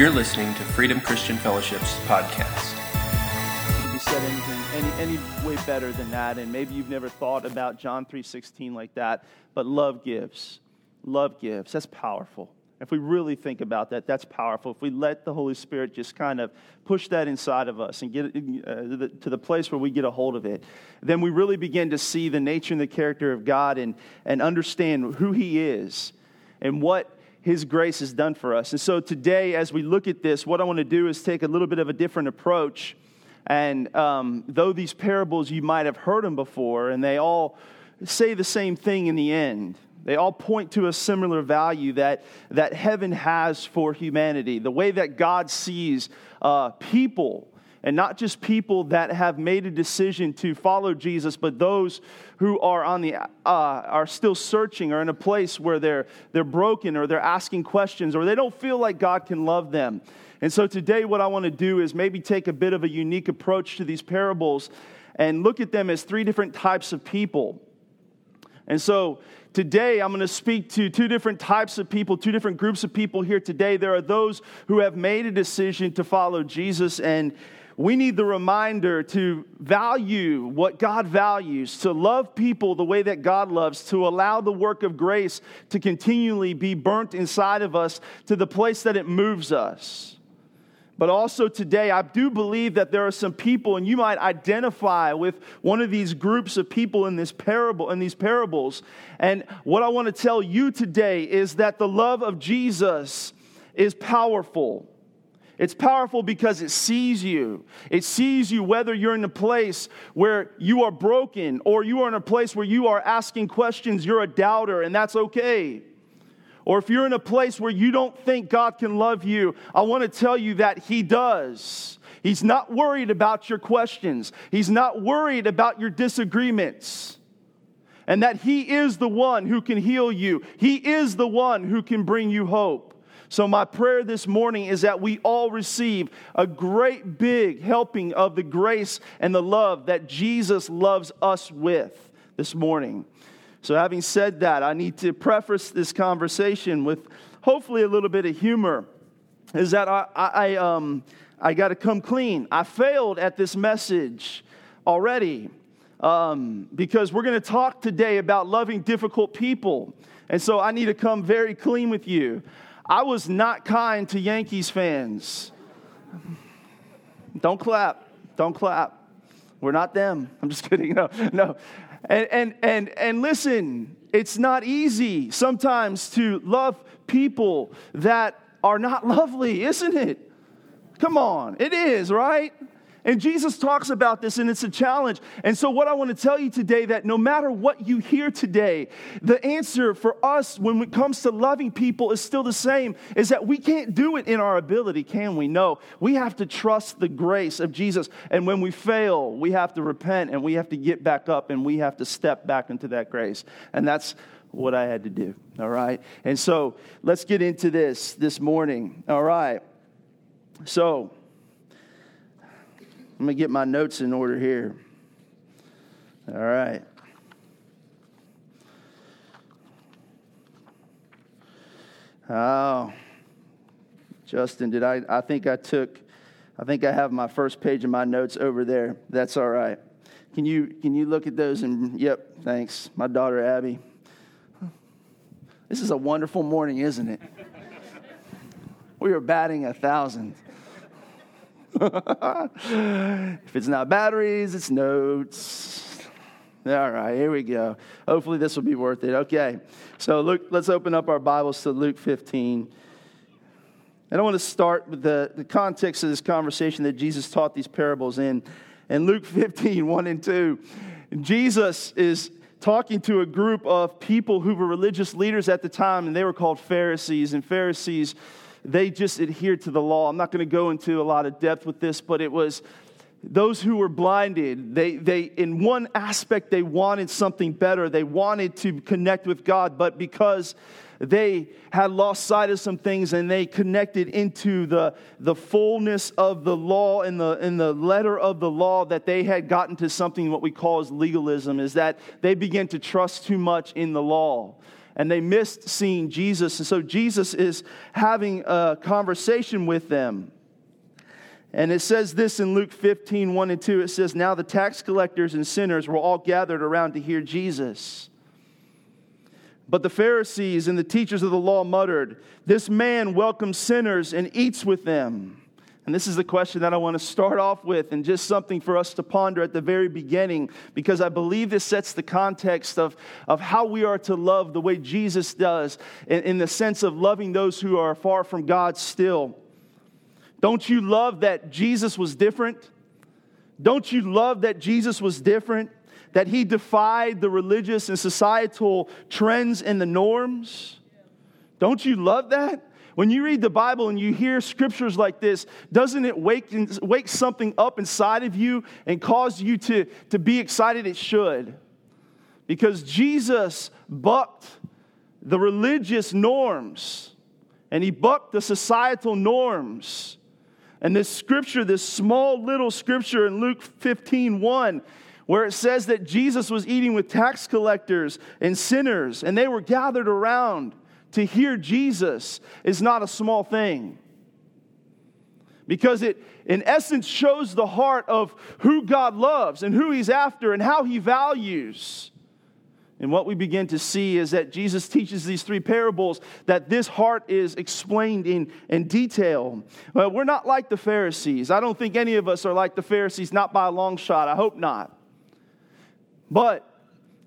You're listening to Freedom Christian Fellowship's podcast. Be said anything any, any way better than that? And maybe you've never thought about John 3.16 like that, but love gives. Love gives. That's powerful. If we really think about that, that's powerful. If we let the Holy Spirit just kind of push that inside of us and get it uh, to the place where we get a hold of it, then we really begin to see the nature and the character of God and, and understand who He is and what His grace has done for us. And so today, as we look at this, what I want to do is take a little bit of a different approach. And um, though these parables, you might have heard them before, and they all say the same thing in the end. They all point to a similar value that, that heaven has for humanity. The way that God sees uh, people, and not just people that have made a decision to follow Jesus, but those who are, on the, uh, are still searching or in a place where they're, they're broken or they're asking questions or they don't feel like God can love them. And so today, what I want to do is maybe take a bit of a unique approach to these parables and look at them as three different types of people. And so today I'm going to speak to two different types of people, two different groups of people here today. There are those who have made a decision to follow Jesus, and we need the reminder to value what God values, to love people the way that God loves, to allow the work of grace to continually be burnt inside of us to the place that it moves us. But also today, I do believe that there are some people, and you might identify with one of these groups of people in this parable, in these parables. And what I want to tell you today is that the love of Jesus is powerful. It's powerful because it sees you. It sees you whether you're in a place where you are broken or you are in a place where you are asking questions, you're a doubter, and that's okay or if you're in a place where you don't think God can love you, I want to tell you that He does. He's not worried about your questions, He's not worried about your disagreements. And that He is the one who can heal you, He is the one who can bring you hope. So, my prayer this morning is that we all receive a great big helping of the grace and the love that Jesus loves us with this morning. So, having said that, I need to preface this conversation with hopefully a little bit of humor. Is that I, I, um, I got to come clean. I failed at this message already um, because we're going to talk today about loving difficult people. And so I need to come very clean with you. I was not kind to Yankees fans. Don't clap. Don't clap. We're not them. I'm just kidding. No, no. And, and, and, and listen, it's not easy sometimes to love people that are not lovely, isn't it? Come on, it is, right? And Jesus talks about this, and it's a challenge. And so, what I want to tell you today that no matter what you hear today, the answer for us when it comes to loving people is still the same is that we can't do it in our ability, can we? No. We have to trust the grace of Jesus. And when we fail, we have to repent and we have to get back up and we have to step back into that grace. And that's what I had to do. All right. And so, let's get into this this morning. All right. So, let me get my notes in order here. All right. Oh, Justin, did I? I think I took. I think I have my first page of my notes over there. That's all right. Can you can you look at those and yep, thanks. My daughter Abby. This is a wonderful morning, isn't it? We are batting a thousand. if it's not batteries, it's notes. All right, here we go. Hopefully, this will be worth it. Okay, so Luke, let's open up our Bibles to Luke 15. And I want to start with the, the context of this conversation that Jesus taught these parables in. In Luke 15, 1 and 2, Jesus is talking to a group of people who were religious leaders at the time, and they were called Pharisees. And Pharisees they just adhered to the law. I'm not going to go into a lot of depth with this, but it was those who were blinded. They, they, in one aspect, they wanted something better. They wanted to connect with God, but because they had lost sight of some things and they connected into the, the fullness of the law and the, in the letter of the law that they had gotten to something what we call as legalism is that they began to trust too much in the law and they missed seeing Jesus. And so Jesus is having a conversation with them. And it says this in Luke 15, 1 and 2. It says, Now the tax collectors and sinners were all gathered around to hear Jesus. But the Pharisees and the teachers of the law muttered, This man welcomes sinners and eats with them. And this is the question that I want to start off with, and just something for us to ponder at the very beginning, because I believe this sets the context of, of how we are to love the way Jesus does, in, in the sense of loving those who are far from God still. Don't you love that Jesus was different? Don't you love that Jesus was different? That he defied the religious and societal trends and the norms? Don't you love that? When you read the Bible and you hear scriptures like this, doesn't it wake, wake something up inside of you and cause you to, to be excited? It should. Because Jesus bucked the religious norms and he bucked the societal norms. And this scripture, this small little scripture in Luke 15 1, where it says that Jesus was eating with tax collectors and sinners, and they were gathered around to hear Jesus, is not a small thing. Because it, in essence, shows the heart of who God loves and who He's after and how He values. And what we begin to see is that Jesus teaches these three parables that this heart is explained in, in detail. But we're not like the Pharisees. I don't think any of us are like the Pharisees, not by a long shot. I hope not. But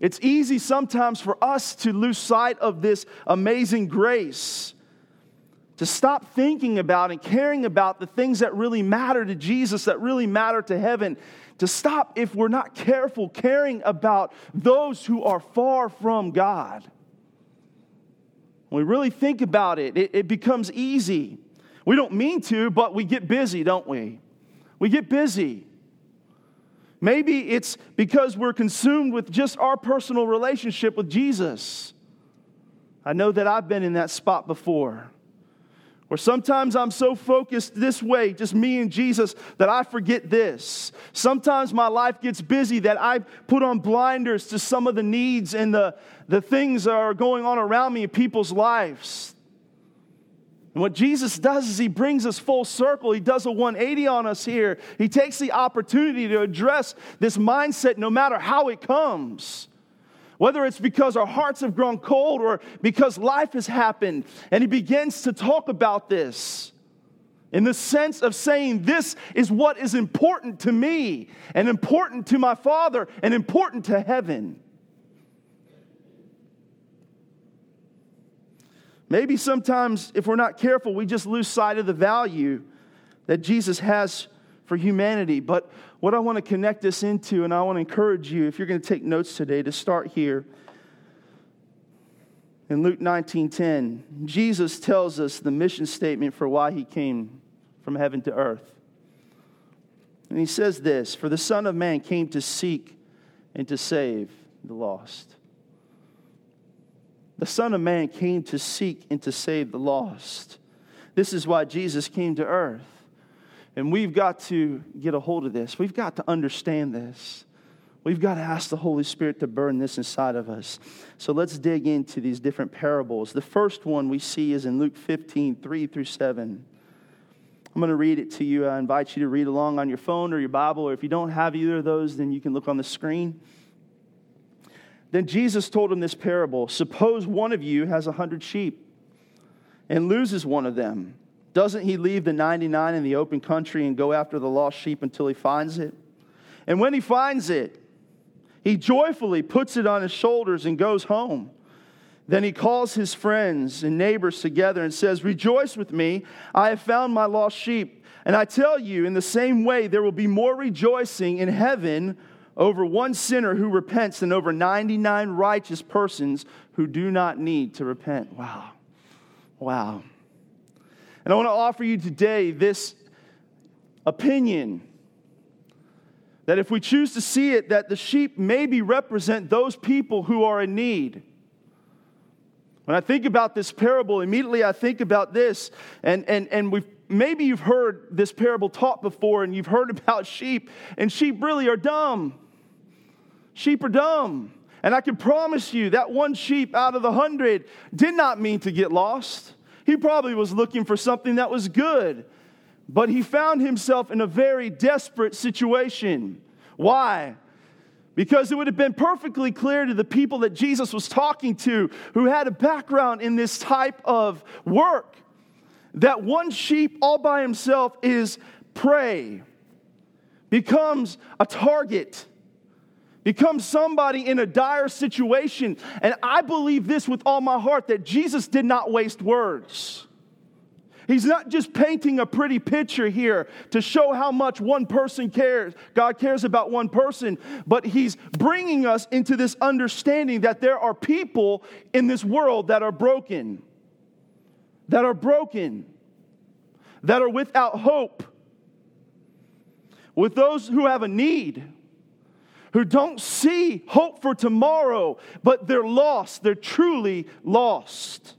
it's easy sometimes for us to lose sight of this amazing grace, to stop thinking about and caring about the things that really matter to Jesus, that really matter to heaven to stop, if we're not careful, caring about those who are far from God. When we really think about it, it, it becomes easy. We don't mean to, but we get busy, don't we? We get busy. Maybe it's because we're consumed with just our personal relationship with Jesus. I know that I've been in that spot before. Or sometimes I'm so focused this way, just me and Jesus, that I forget this. Sometimes my life gets busy that I put on blinders to some of the needs and the, the things that are going on around me in people's lives. And what Jesus does is he brings us full circle. He does a 180 on us here. He takes the opportunity to address this mindset no matter how it comes. Whether it's because our hearts have grown cold or because life has happened. And he begins to talk about this in the sense of saying, This is what is important to me, and important to my Father, and important to heaven. Maybe sometimes, if we're not careful, we just lose sight of the value that Jesus has for humanity. But what I want to connect this into, and I want to encourage you, if you're going to take notes today, to start here. In Luke 19:10, Jesus tells us the mission statement for why he came from heaven to earth. And he says this, "For the Son of man came to seek and to save the lost." The Son of Man came to seek and to save the lost. This is why Jesus came to earth. And we've got to get a hold of this. We've got to understand this. We've got to ask the Holy Spirit to burn this inside of us. So let's dig into these different parables. The first one we see is in Luke 15, 3 through 7. I'm going to read it to you. I invite you to read along on your phone or your Bible, or if you don't have either of those, then you can look on the screen. Then Jesus told him this parable Suppose one of you has a hundred sheep and loses one of them. Doesn't he leave the 99 in the open country and go after the lost sheep until he finds it? And when he finds it, he joyfully puts it on his shoulders and goes home. Then he calls his friends and neighbors together and says, Rejoice with me, I have found my lost sheep. And I tell you, in the same way, there will be more rejoicing in heaven over one sinner who repents than over 99 righteous persons who do not need to repent. Wow. Wow. And I want to offer you today this opinion that if we choose to see it, that the sheep maybe represent those people who are in need. When I think about this parable, immediately I think about this, and, and, and we've, maybe you've heard this parable taught before, and you've heard about sheep, and sheep really are dumb. Sheep are dumb. And I can promise you that one sheep out of the hundred did not mean to get lost. He probably was looking for something that was good, but he found himself in a very desperate situation. Why? Because it would have been perfectly clear to the people that Jesus was talking to who had a background in this type of work that one sheep all by himself is prey, becomes a target, becomes somebody in a dire situation. And I believe this with all my heart that Jesus did not waste words. He's not just painting a pretty picture here to show how much one person cares, God cares about one person, but He's bringing us into this understanding that there are people in this world that are broken, that are broken, that are without hope, with those who have a need. Who don't see hope for tomorrow, but they're lost. They're truly lost.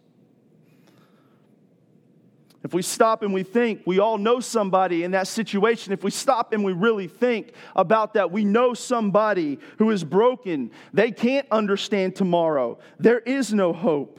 If we stop and we think, we all know somebody in that situation. If we stop and we really think about that, we know somebody who is broken. They can't understand tomorrow. There is no hope.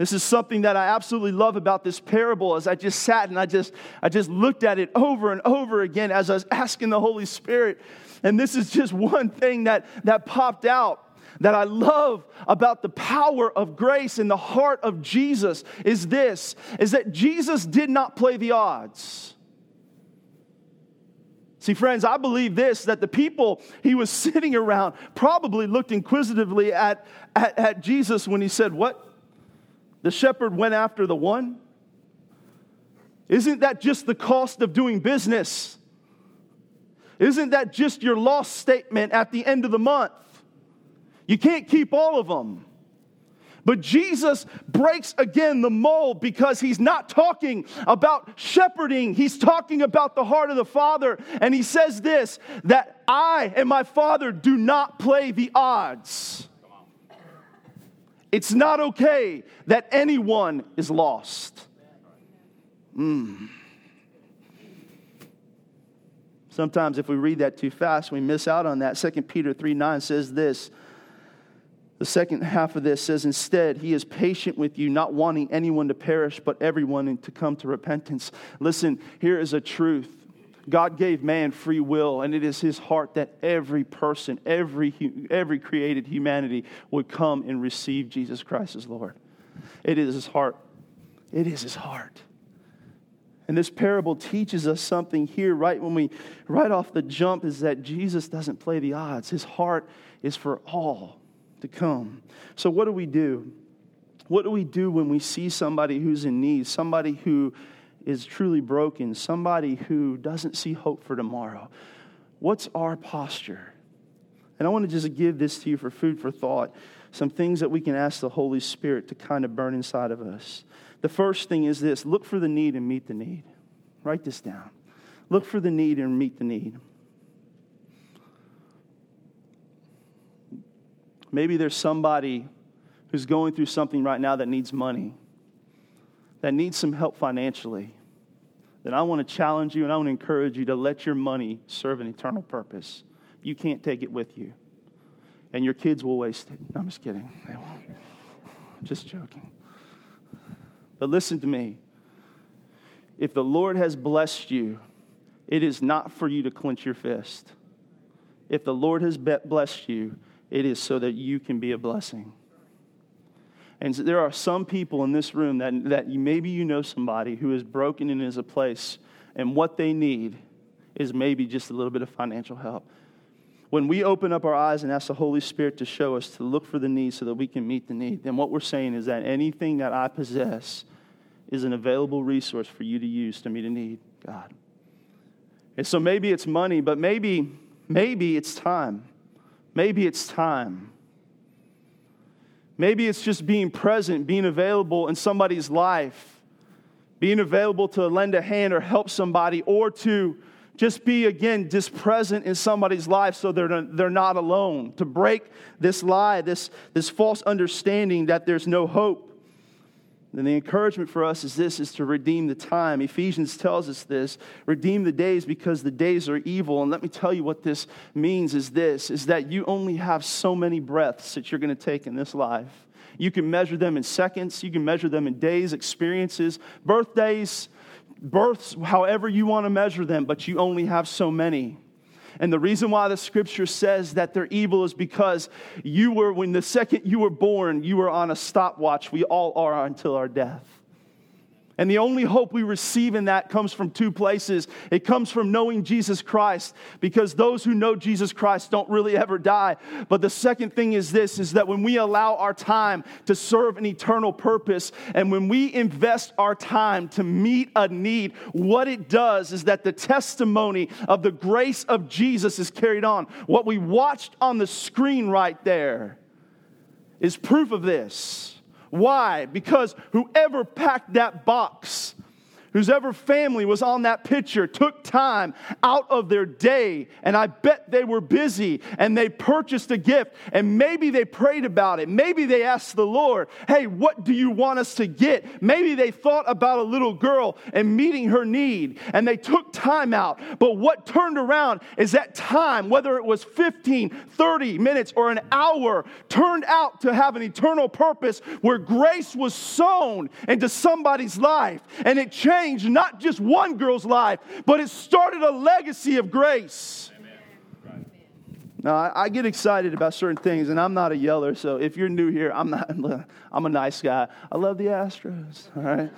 This is something that I absolutely love about this parable as I just sat and I just I just looked at it over and over again as I was asking the Holy Spirit. And this is just one thing that that popped out that I love about the power of grace in the heart of Jesus is this is that Jesus did not play the odds. See, friends, I believe this that the people he was sitting around probably looked inquisitively at, at, at Jesus when he said, What? The shepherd went after the one? Isn't that just the cost of doing business? Isn't that just your loss statement at the end of the month? You can't keep all of them. But Jesus breaks again the mold because he's not talking about shepherding. He's talking about the heart of the Father. And he says this that I and my Father do not play the odds. It's not okay that anyone is lost. Mm. Sometimes, if we read that too fast, we miss out on that. 2 Peter 3 9 says this the second half of this says, Instead, he is patient with you, not wanting anyone to perish, but everyone to come to repentance. Listen, here is a truth. God gave man free will, and it is his heart that every person, every, every created humanity would come and receive Jesus Christ as Lord. It is his heart. It is his heart. And this parable teaches us something here right when we, right off the jump, is that Jesus doesn't play the odds. His heart is for all to come. So, what do we do? What do we do when we see somebody who's in need, somebody who is truly broken, somebody who doesn't see hope for tomorrow? What's our posture? And I want to just give this to you for food for thought some things that we can ask the Holy Spirit to kind of burn inside of us. The first thing is this look for the need and meet the need. Write this down. Look for the need and meet the need. Maybe there's somebody who's going through something right now that needs money, that needs some help financially. Then I want to challenge you and I want to encourage you to let your money serve an eternal purpose. You can't take it with you, and your kids will waste it. No, I'm just kidding. They won't. I'm just joking. But listen to me. If the Lord has blessed you, it is not for you to clench your fist. If the Lord has blessed you, it is so that you can be a blessing. And so there are some people in this room that, that maybe you know somebody who is broken and is a place, and what they need is maybe just a little bit of financial help. When we open up our eyes and ask the Holy Spirit to show us to look for the need so that we can meet the need, then what we're saying is that anything that I possess is an available resource for you to use to meet a need, God. And so maybe it's money, but maybe, maybe it's time. Maybe it's time. Maybe it's just being present, being available in somebody's life, being available to lend a hand or help somebody, or to just be, again, just present in somebody's life so they're, they're not alone, to break this lie, this, this false understanding that there's no hope. Then the encouragement for us is this is to redeem the time. Ephesians tells us this, redeem the days because the days are evil. And let me tell you what this means is this is that you only have so many breaths that you're going to take in this life. You can measure them in seconds, you can measure them in days, experiences, birthdays, births, however you want to measure them, but you only have so many. And the reason why the scripture says that they're evil is because you were, when the second you were born, you were on a stopwatch. We all are until our death. And the only hope we receive in that comes from two places. It comes from knowing Jesus Christ, because those who know Jesus Christ don't really ever die. But the second thing is this is that when we allow our time to serve an eternal purpose, and when we invest our time to meet a need, what it does is that the testimony of the grace of Jesus is carried on. What we watched on the screen right there is proof of this. Why? Because whoever packed that box whoever family was on that picture took time out of their day, and I bet they were busy and they purchased a gift, and maybe they prayed about it. Maybe they asked the Lord, Hey, what do you want us to get? Maybe they thought about a little girl and meeting her need, and they took time out. But what turned around is that time, whether it was 15, 30 minutes, or an hour, turned out to have an eternal purpose where grace was sown into somebody's life and it changed changed not just one girl's life, but it started a legacy of grace. Now, I, I, get excited about certain things, and I'm not a yeller, so if you're new here, I'm not, I'm a nice guy. I love the Astros, all right?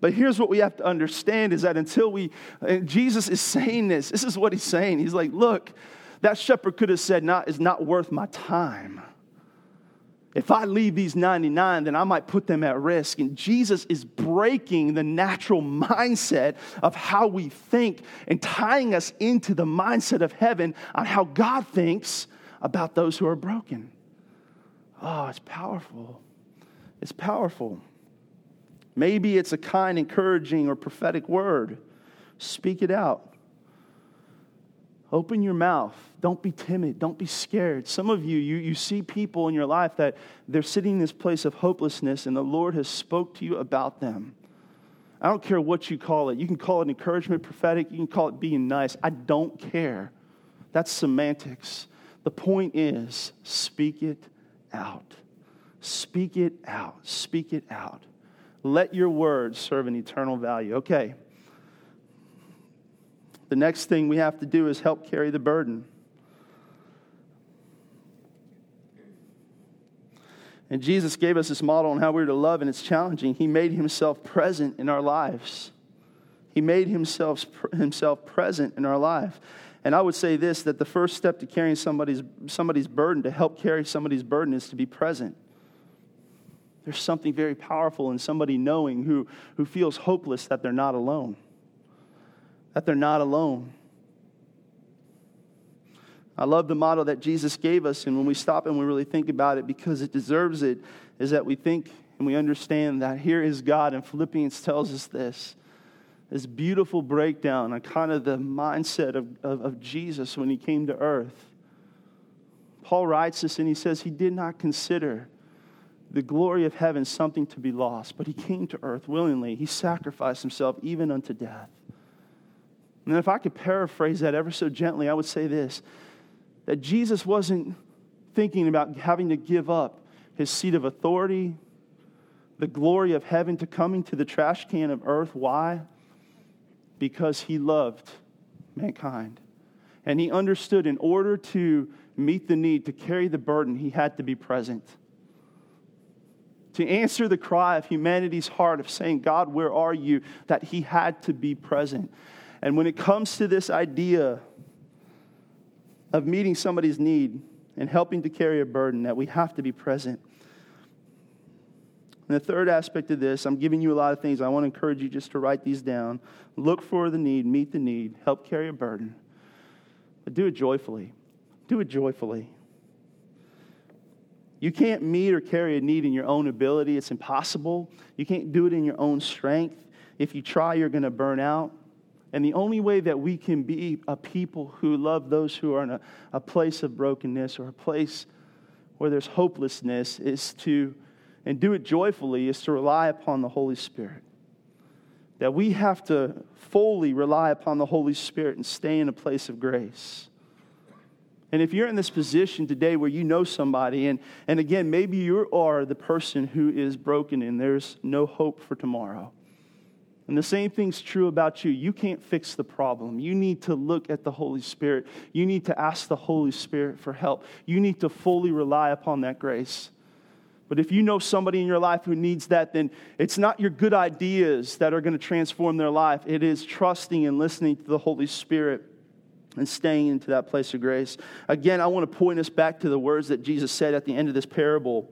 But here's what we have to understand is that until we, Jesus is saying this, this is what he's saying. He's like, look, that shepherd could have said, not, is not worth my time. If I leave these 99, then I might put them at risk. And Jesus is breaking the natural mindset of how we think and tying us into the mindset of heaven on how God thinks about those who are broken. Oh, it's powerful. It's powerful. Maybe it's a kind, encouraging, or prophetic word. Speak it out. Open your mouth. Don't be timid. Don't be scared. Some of you, you, you see people in your life that they're sitting in this place of hopelessness and the Lord has spoke to you about them. I don't care what you call it. You can call it encouragement, prophetic. You can call it being nice. I don't care. That's semantics. The point is, speak it out. Speak it out. Speak it out. Let your words serve an eternal value. Okay. The next thing we have to do is help carry the burden. And Jesus gave us this model on how we're to love, and it's challenging. He made himself present in our lives. He made himself, himself present in our life. And I would say this that the first step to carrying somebody's, somebody's burden, to help carry somebody's burden, is to be present. There's something very powerful in somebody knowing who, who feels hopeless that they're not alone that they're not alone. I love the model that Jesus gave us, and when we stop and we really think about it, because it deserves it, is that we think and we understand that here is God, and Philippians tells us this this beautiful breakdown on kind of the mindset of, of, of Jesus when he came to earth. Paul writes this and he says he did not consider the glory of heaven something to be lost, but he came to earth willingly. He sacrificed himself even unto death. And if I could paraphrase that ever so gently, I would say this that Jesus wasn't thinking about having to give up his seat of authority, the glory of heaven to coming to the trash can of earth. Why? Because he loved mankind. And he understood in order to meet the need, to carry the burden, he had to be present. To answer the cry of humanity's heart of saying, God, where are you? That he had to be present. And when it comes to this idea of meeting somebody's need and helping to carry a burden, that we have to be present. And the third aspect of this, I'm giving you a lot of things. I want to encourage you just to write these down. Look for the need, meet the need, help carry a burden. But do it joyfully. Do it joyfully. You can't meet or carry a need in your own ability, it's impossible. You can't do it in your own strength. If you try, you're going to burn out. And the only way that we can be a people who love those who are in a, a place of brokenness or a place where there's hopelessness is to and do it joyfully is to rely upon the Holy Spirit. That we have to fully rely upon the Holy Spirit and stay in a place of grace. And if you're in this position today where you know somebody, and, and again, maybe you are the person who is broken and there's no hope for tomorrow. And the same thing's true about you. You can't fix the problem. You need to look at the Holy Spirit. You need to ask the Holy Spirit for help. You need to fully rely upon that grace. But if you know somebody in your life who needs that, then it's not your good ideas that are going to transform their life. It is trusting and listening to the Holy Spirit and staying into that place of grace. Again, I want to point us back to the words that Jesus said at the end of this parable.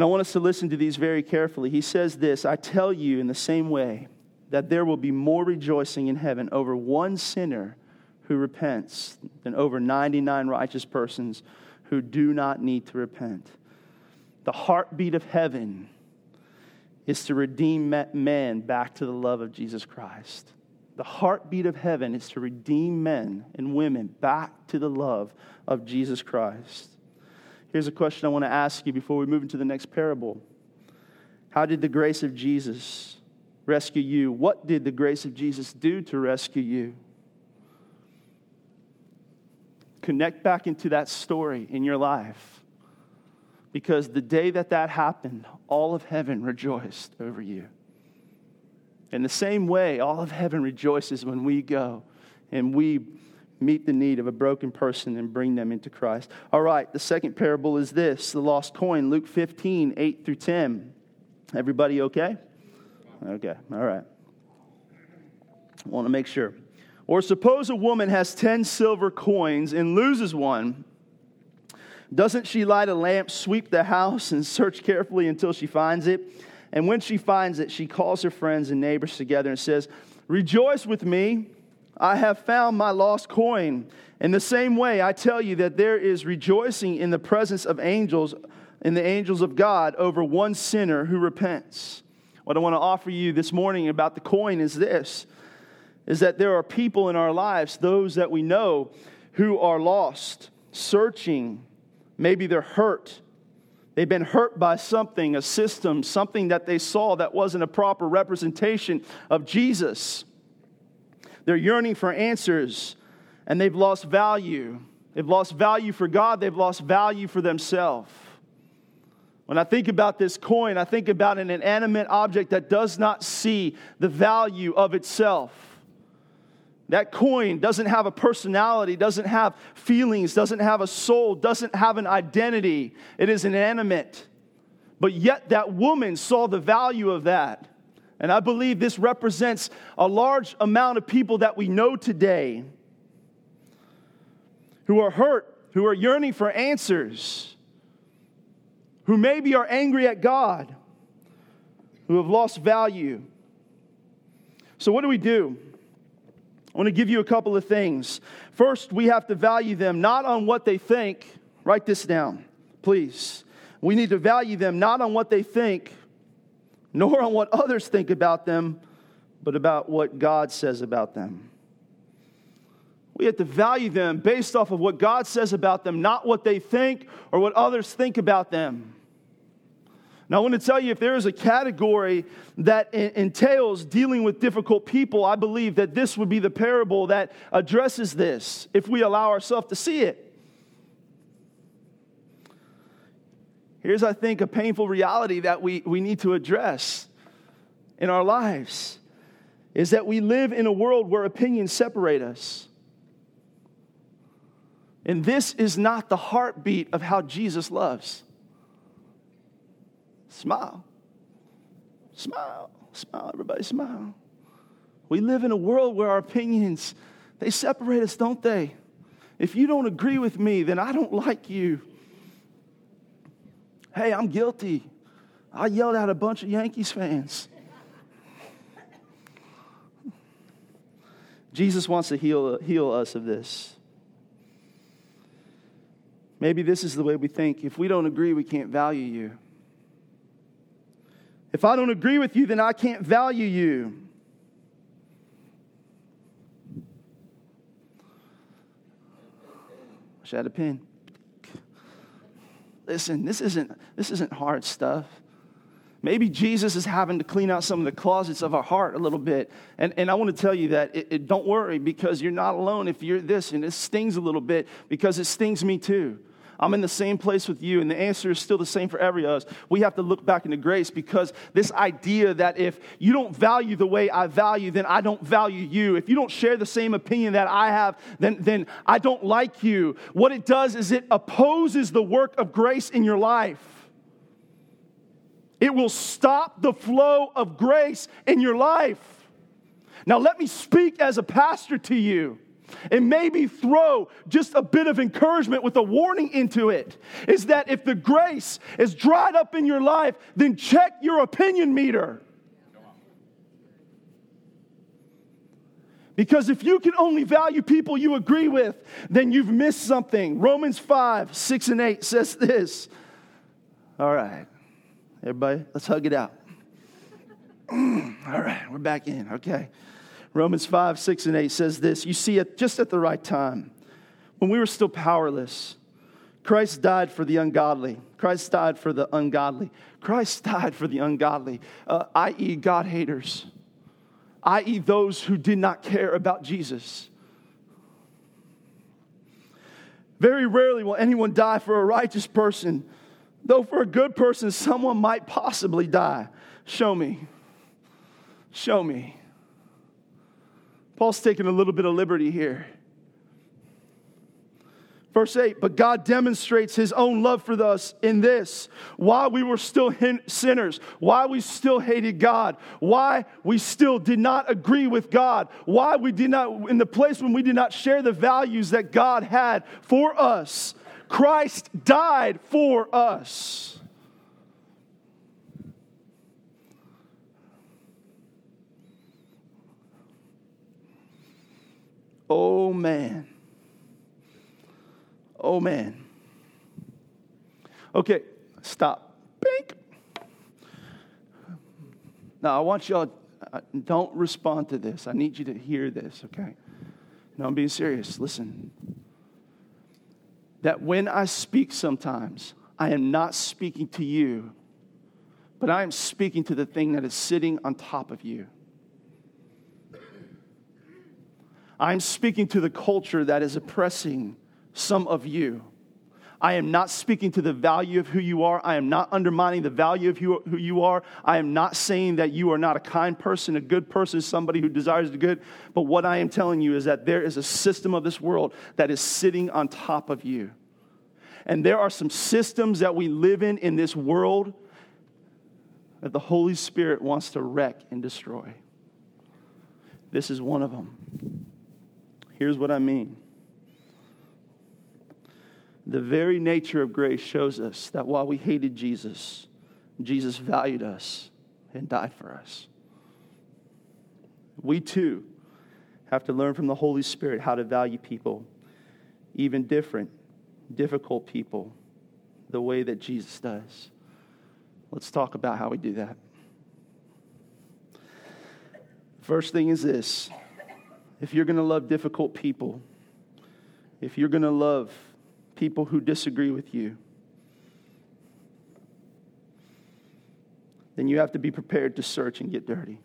And I want us to listen to these very carefully. He says this I tell you in the same way that there will be more rejoicing in heaven over one sinner who repents than over 99 righteous persons who do not need to repent. The heartbeat of heaven is to redeem men back to the love of Jesus Christ. The heartbeat of heaven is to redeem men and women back to the love of Jesus Christ. Here's a question I want to ask you before we move into the next parable How did the grace of Jesus rescue you? What did the grace of Jesus do to rescue you? Connect back into that story in your life. Because the day that that happened, all of heaven rejoiced over you. In the same way, all of heaven rejoices when we go and we meet the need of a broken person and bring them into Christ. All right, the second parable is this the lost coin, Luke 15, 8 through 10. Everybody okay? Okay, all right. I want to make sure. Or suppose a woman has 10 silver coins and loses one. Doesn't she light a lamp, sweep the house, and search carefully until she finds it? And when she finds it, she calls her friends and neighbors together and says, Rejoice with me, I have found my lost coin. In the same way, I tell you that there is rejoicing in the presence of angels, in the angels of God, over one sinner who repents. What I want to offer you this morning about the coin is this is that there are people in our lives, those that we know, who are lost, searching. Maybe they're hurt. They've been hurt by something, a system, something that they saw that wasn't a proper representation of Jesus. They're yearning for answers and they've lost value. They've lost value for God, they've lost value for themselves. When I think about this coin, I think about an inanimate object that does not see the value of itself. That coin doesn't have a personality, doesn't have feelings, doesn't have a soul, doesn't have an identity. It is inanimate. But yet, that woman saw the value of that. And I believe this represents a large amount of people that we know today who are hurt, who are yearning for answers, who maybe are angry at God, who have lost value. So, what do we do? I want to give you a couple of things. First, we have to value them not on what they think. Write this down, please. We need to value them not on what they think, nor on what others think about them, but about what God says about them. We have to value them based off of what God says about them, not what they think or what others think about them. Now, I want to tell you if there is a category that entails dealing with difficult people, I believe that this would be the parable that addresses this if we allow ourselves to see it. Here's, I think, a painful reality that we, we need to address in our lives is that we live in a world where opinions separate us. And this is not the heartbeat of how Jesus loves. Smile. Smile. Smile, everybody, smile. We live in a world where our opinions, they separate us, don't they? If you don't agree with me, then I don't like you. Hey, I'm guilty. I yelled at a bunch of Yankees fans. Jesus wants to heal, heal us of this. Maybe this is the way we think. If we don't agree, we can't value you. If I don't agree with you, then I can't value you. Wish I a pen. Listen, this isn't, this isn't hard stuff. Maybe Jesus is having to clean out some of the closets of our heart a little bit. And, and I want to tell you that it, it, don't worry because you're not alone if you're this, and it stings a little bit because it stings me too. I'm in the same place with you, and the answer is still the same for every of us. We have to look back into grace because this idea that if you don't value the way I value, then I don't value you. If you don't share the same opinion that I have, then, then I don't like you. What it does is it opposes the work of grace in your life. It will stop the flow of grace in your life. Now, let me speak as a pastor to you and maybe throw just a bit of encouragement with a warning into it is that if the grace is dried up in your life, then check your opinion meter. Because if you can only value people you agree with, then you've missed something. Romans 5, 6, and 8 says this. All right, everybody, let's hug it out. All right, we're back in. Okay. Romans 5, 6, and 8 says this You see, it just at the right time, when we were still powerless, Christ died for the ungodly. Christ died for the ungodly. Christ died for the ungodly, uh, i.e., God haters, i.e., those who did not care about Jesus. Very rarely will anyone die for a righteous person, though for a good person, someone might possibly die. Show me. Show me. Paul's taking a little bit of liberty here. Verse 8, but God demonstrates his own love for us in this while we were still sinners, why we still hated God, why we still did not agree with God, why we did not, in the place when we did not share the values that God had for us. Christ died for us. Oh man. Oh man. Okay, stop. Bink. Now I want y'all, uh, don't respond to this. I need you to hear this, okay? No, I'm being serious. Listen. That when I speak sometimes, I am not speaking to you, but I am speaking to the thing that is sitting on top of you. I'm speaking to the culture that is oppressing some of you. I am not speaking to the value of who you are. I am not undermining the value of who, you are. I am not saying that you are not a kind person, a good person, somebody who desires the good. But what I am telling you is that there is a system of this world that is sitting on top of you. And there are some systems that we live in in this world that the Holy Spirit wants to wreck and destroy. This is one of them. Here's what I mean the very nature of grace shows us that while we hated Jesus, Jesus valued us and died for us. We too have to learn from the Holy Spirit how to value people, even different, difficult people, the way that Jesus does. Let's talk about how we do that. First thing is this if you're going to love difficult people, if you're going to love people who disagree with you, then you have to be prepared to search and get dirty.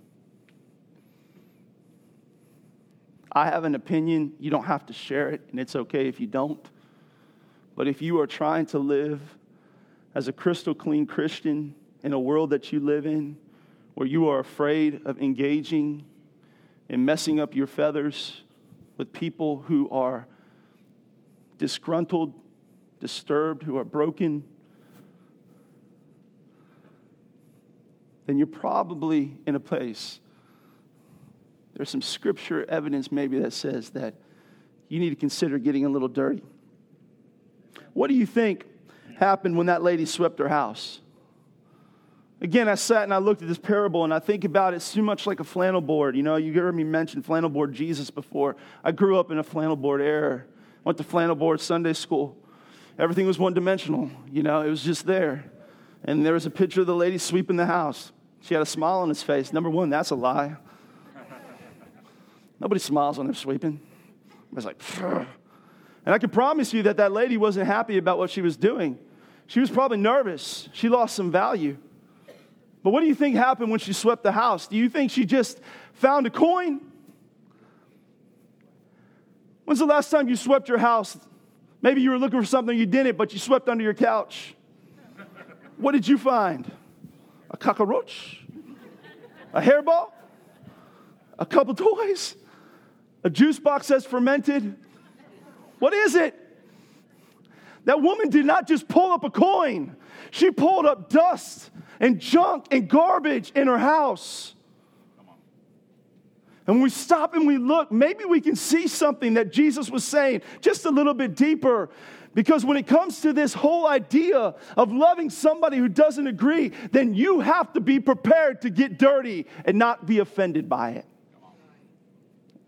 I have an opinion. You don't have to share it, and it's okay if you don't. But if you are trying to live as a crystal clean Christian in a world that you live in where you are afraid of engaging and messing up your feathers with people who are disgruntled, disturbed, who are broken, then you're probably in a place. There's some scripture evidence maybe that says that you need to consider getting a little dirty. What do you think happened when that lady swept her house? Again, I sat and I looked at this parable and I think about it too much like a flannel board. You know, you heard me mention flannel board Jesus before. I grew up in a flannel board era. Went to flannel board Sunday school. Everything was one dimensional. You know, it was just there. And there was a picture of the lady sweeping the house. She had a smile on his face. Number one, that's a lie. Nobody smiles when they're sweeping. I was like, Phew. and I can promise you that that lady wasn't happy about what she was doing. She was probably nervous. She lost some value. But what do you think happened when she swept the house? Do you think she just found a coin? When's the last time you swept your house? Maybe you were looking for something you didn't, but you swept under your couch. What did you find? A cockroach? A hairball? A couple toys? A juice box that's fermented? What is it? That woman did not just pull up a coin, she pulled up dust and junk and garbage in her house. And when we stop and we look, maybe we can see something that Jesus was saying just a little bit deeper. Because when it comes to this whole idea of loving somebody who doesn't agree, then you have to be prepared to get dirty and not be offended by it.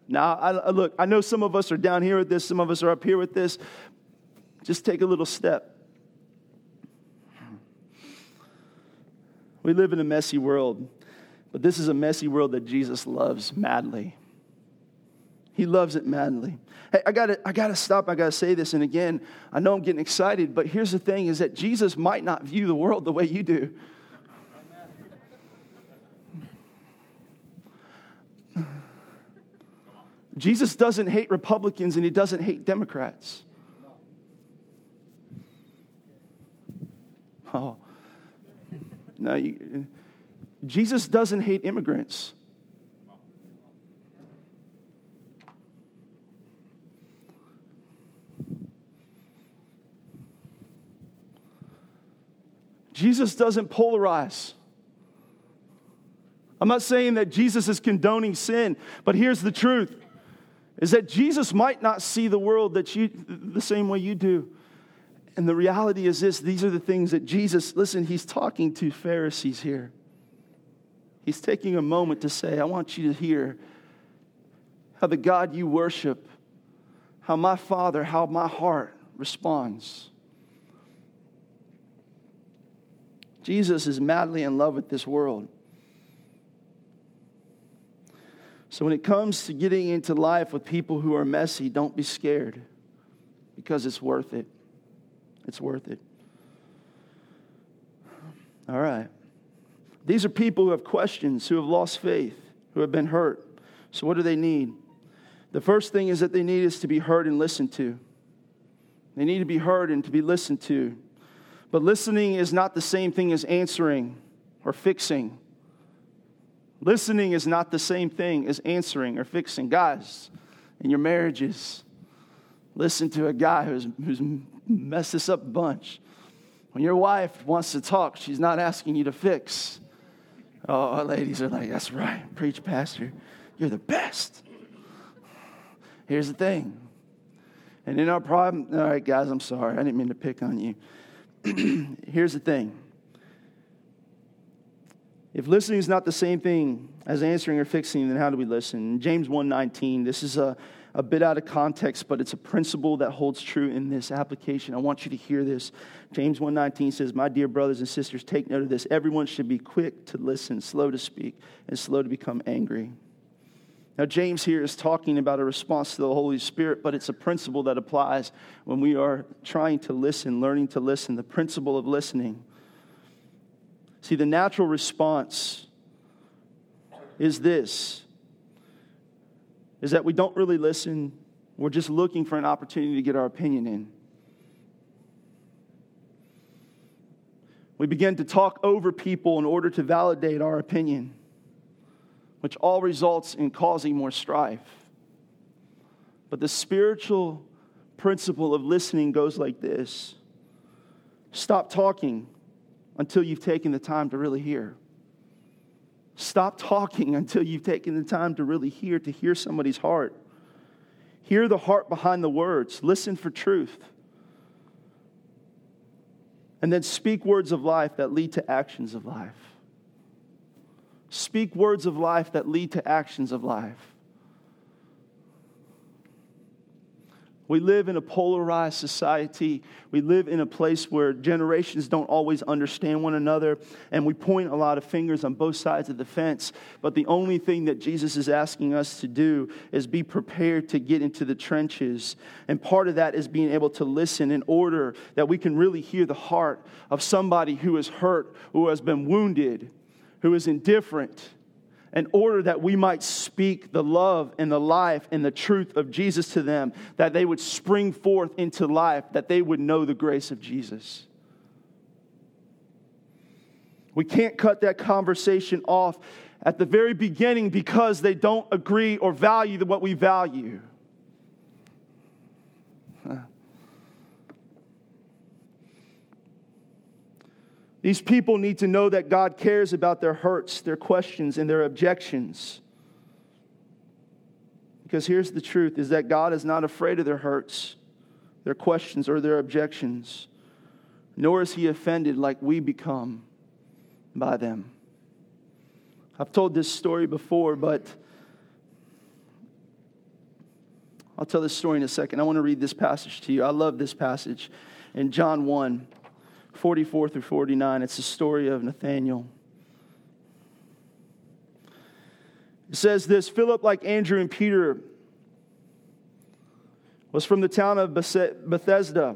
Now, I, look, I know some of us are down here with this, some of us are up here with this. Just take a little step. We live in a messy world. But this is a messy world that Jesus loves madly. He loves it madly. Hey, I gotta, I gotta stop. I gotta say this. And again, I know I'm getting excited, but here's the thing is that Jesus might not view the world the way you do. Jesus doesn't hate Republicans and he doesn't hate Democrats. Oh, no, you, Jesus doesn't hate immigrants. Jesus doesn't polarize. I'm not saying that Jesus is condoning sin, but here's the truth is that Jesus might not see the world that you the same way you do. And the reality is this, these are the things that Jesus, listen, he's talking to Pharisees here. He's taking a moment to say, I want you to hear how the God you worship, how my Father, how my heart responds. Jesus is madly in love with this world. So when it comes to getting into life with people who are messy, don't be scared because it's worth it. It's worth it. All right. These are people who have questions, who have lost faith, who have been hurt. So, what do they need? The first thing is that they need is to be heard and listened to. They need to be heard and to be listened to. But listening is not the same thing as answering or fixing. Listening is not the same thing as answering or fixing. Guys, in your marriages, listen to a guy who's, who's messed this up a bunch. When your wife wants to talk, she's not asking you to fix. Oh, ladies are like, that's right, preach, pastor. You're the best. Here's the thing. And in our problem, all right, guys, I'm sorry. I didn't mean to pick on you. Here's the thing. If listening is not the same thing as answering or fixing, then how do we listen? James 1:19. This is a a bit out of context, but it's a principle that holds true in this application. I want you to hear this. James 1:19 says, "My dear brothers and sisters, take note of this. Everyone should be quick to listen, slow to speak, and slow to become angry." Now, James here is talking about a response to the Holy Spirit, but it's a principle that applies when we are trying to listen, learning to listen, the principle of listening. See, the natural response is this is that we don't really listen. We're just looking for an opportunity to get our opinion in. We begin to talk over people in order to validate our opinion, which all results in causing more strife. But the spiritual principle of listening goes like this stop talking until you've taken the time to really hear. Stop talking until you've taken the time to really hear, to hear somebody's heart. Hear the heart behind the words. Listen for truth. And then speak words of life that lead to actions of life. Speak words of life that lead to actions of life. We live in a polarized society. We live in a place where generations don't always understand one another, and we point a lot of fingers on both sides of the fence. But the only thing that Jesus is asking us to do is be prepared to get into the trenches. And part of that is being able to listen in order that we can really hear the heart of somebody who is hurt, who has been wounded, who is indifferent in order that we might speak the love and the life and the truth of Jesus to them, that they would spring forth into life, that they would know the grace of Jesus. We can't cut that conversation off at the very beginning because they don't agree or value what we value. These people need to know that God cares about their hurts, their questions, and their objections. Because here's the truth is that God is not afraid of their hurts, their questions, or their objections, nor is he offended like we become by them. I've told this story before, but I'll tell this story in a second. I want to read this passage to you. I love this passage in John 1. 44 through 49. It's the story of Nathanael. It says this Philip, like Andrew and Peter, was from the town of Bethsaida.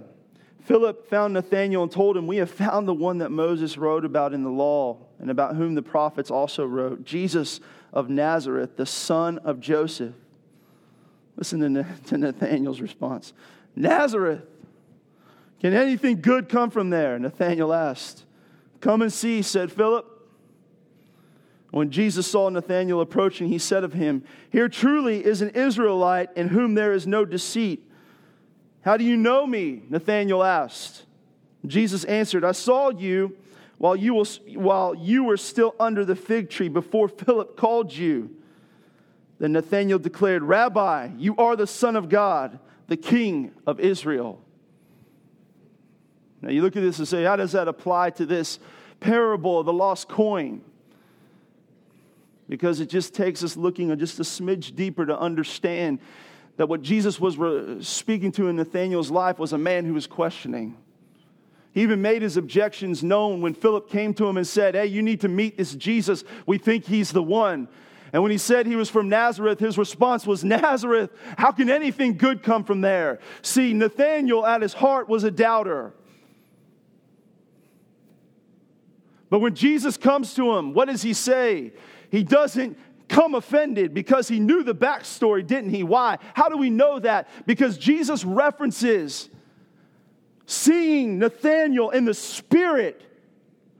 Philip found Nathanael and told him, We have found the one that Moses wrote about in the law and about whom the prophets also wrote, Jesus of Nazareth, the son of Joseph. Listen to Nathanael's response Nazareth can anything good come from there? Nathanael asked. Come and see, said Philip. When Jesus saw Nathanael approaching, he said of him, Here truly is an Israelite in whom there is no deceit. How do you know me? Nathanael asked. Jesus answered, I saw you while you, was, while you were still under the fig tree before Philip called you. Then Nathanael declared, Rabbi, you are the Son of God, the King of Israel. Now you look at this and say, how does that apply to this parable of the lost coin? Because it just takes us looking just a smidge deeper to understand that what Jesus was speaking to in Nathanael's life was a man who was questioning. He even made his objections known when Philip came to him and said, Hey, you need to meet this Jesus. We think he's the one. And when he said he was from Nazareth, his response was, Nazareth, how can anything good come from there? See, Nathanael at his heart was a doubter. But when Jesus comes to him, what does he say? He doesn't come offended because he knew the backstory, didn't he? Why? How do we know that? Because Jesus references seeing Nathanael in the spirit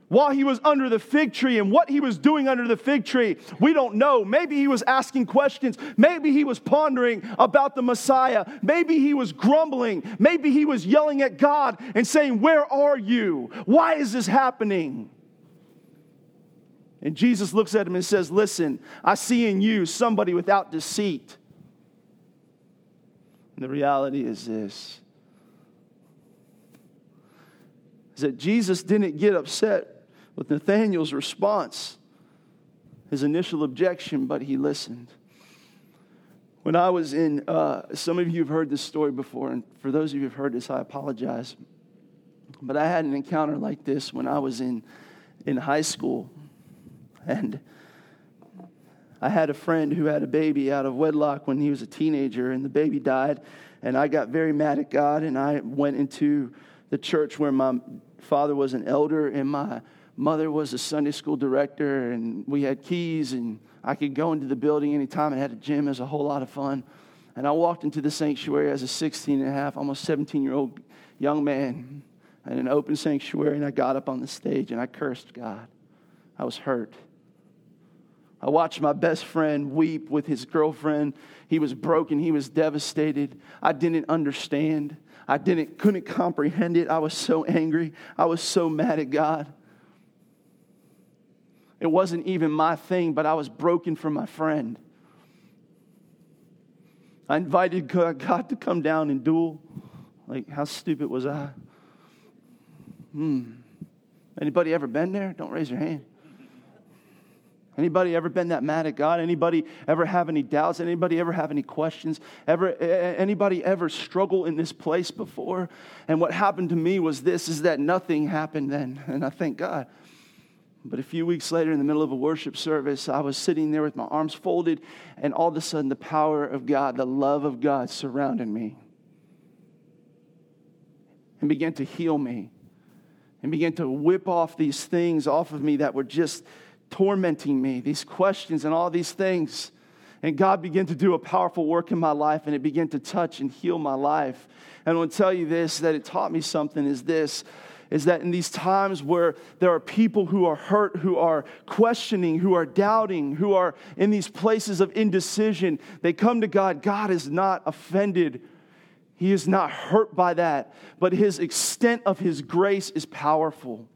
while he was under the fig tree and what he was doing under the fig tree, we don't know. Maybe he was asking questions. Maybe he was pondering about the Messiah. Maybe he was grumbling. Maybe he was yelling at God and saying, Where are you? Why is this happening? And Jesus looks at him and says, Listen, I see in you somebody without deceit. And the reality is this is that Jesus didn't get upset with Nathanael's response, his initial objection, but he listened. When I was in, uh, some of you have heard this story before, and for those of you who have heard this, I apologize. But I had an encounter like this when I was in, in high school. And I had a friend who had a baby out of wedlock when he was a teenager, and the baby died. And I got very mad at God, and I went into the church where my father was an elder, and my mother was a Sunday school director, and we had keys, and I could go into the building anytime. It had a gym, it was a whole lot of fun. And I walked into the sanctuary as a 16 and a half, almost 17 year old young man in an open sanctuary, and I got up on the stage and I cursed God. I was hurt. I watched my best friend weep with his girlfriend. He was broken, he was devastated. I didn't understand. I didn't couldn't comprehend it. I was so angry. I was so mad at God. It wasn't even my thing, but I was broken for my friend. I invited God to come down and duel. Like, how stupid was I? Hmm. Anybody ever been there? Don't raise your hand. Anybody ever been that mad at God? Anybody ever have any doubts? Anybody ever have any questions? Ever anybody ever struggle in this place before? And what happened to me was this is that nothing happened then. And I thank God. But a few weeks later, in the middle of a worship service, I was sitting there with my arms folded, and all of a sudden, the power of God, the love of God surrounded me and began to heal me and began to whip off these things off of me that were just tormenting me, these questions and all these things. And God began to do a powerful work in my life, and it began to touch and heal my life. And I want to tell you this that it taught me something is this is that in these times where there are people who are hurt, who are questioning, who are doubting, who are in these places of indecision, they come to God. God is not offended. He is not hurt by that, but his extent of his grace is powerful.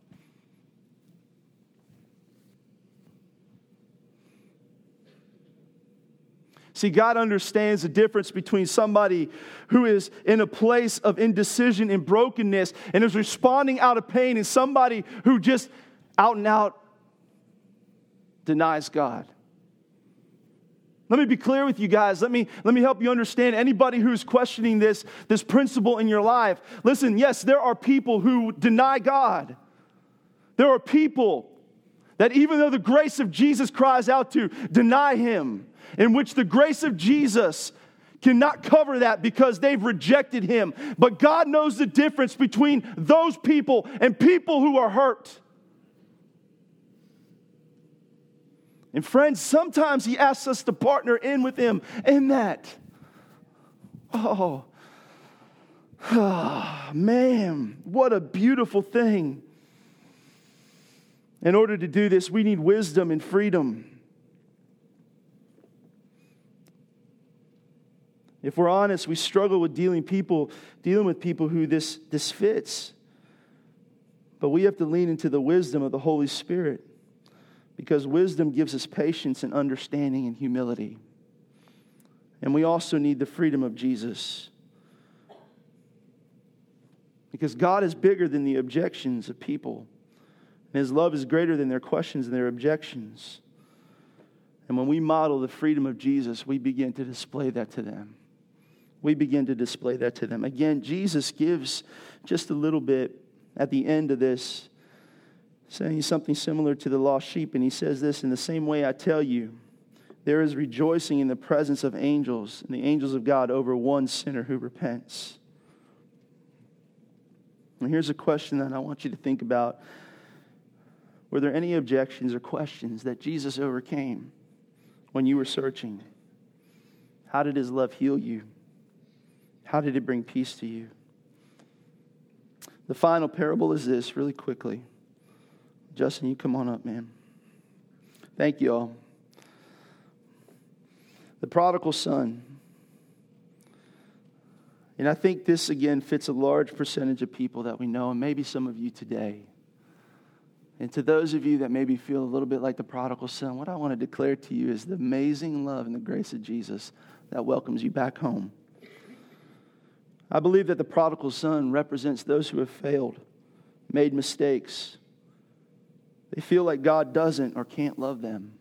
See, God understands the difference between somebody who is in a place of indecision and brokenness and is responding out of pain and somebody who just out and out denies God. Let me be clear with you guys. Let me, let me help you understand anybody who's questioning this, this principle in your life. Listen, yes, there are people who deny God. There are people that even though the grace of Jesus cries out to, deny him in which the grace of Jesus cannot cover that because they've rejected him. But God knows the difference between those people and people who are hurt. And friends, sometimes he asks us to partner in with him in that. Oh, oh man, what a beautiful thing. In order to do this, we need wisdom and freedom. If we're honest, we struggle with dealing people, dealing with people who this, this fits. But we have to lean into the wisdom of the Holy Spirit because wisdom gives us patience and understanding and humility. And we also need the freedom of Jesus. Because God is bigger than the objections of people, and His love is greater than their questions and their objections. And when we model the freedom of Jesus, we begin to display that to them we begin to display that to them. Again, Jesus gives just a little bit at the end of this, saying something similar to the lost sheep. And he says this in the same way I tell you, there is rejoicing in the presence of angels and the angels of God over one sinner who repents. And here's a question that I want you to think about. Were there any objections or questions that Jesus overcame when you were searching? How did his love heal you? How did it bring peace to you? The final parable is this, really quickly. Justin, you come on up, man. Thank you all. The prodigal son. And I think this, again, fits a large percentage of people that we know, and maybe some of you today. And to those of you that maybe feel a little bit like the prodigal son, what I want to declare to you is the amazing love and the grace of Jesus that welcomes you back home. I believe that the prodigal son represents those who have failed, made mistakes. They feel like God doesn't or can't love them.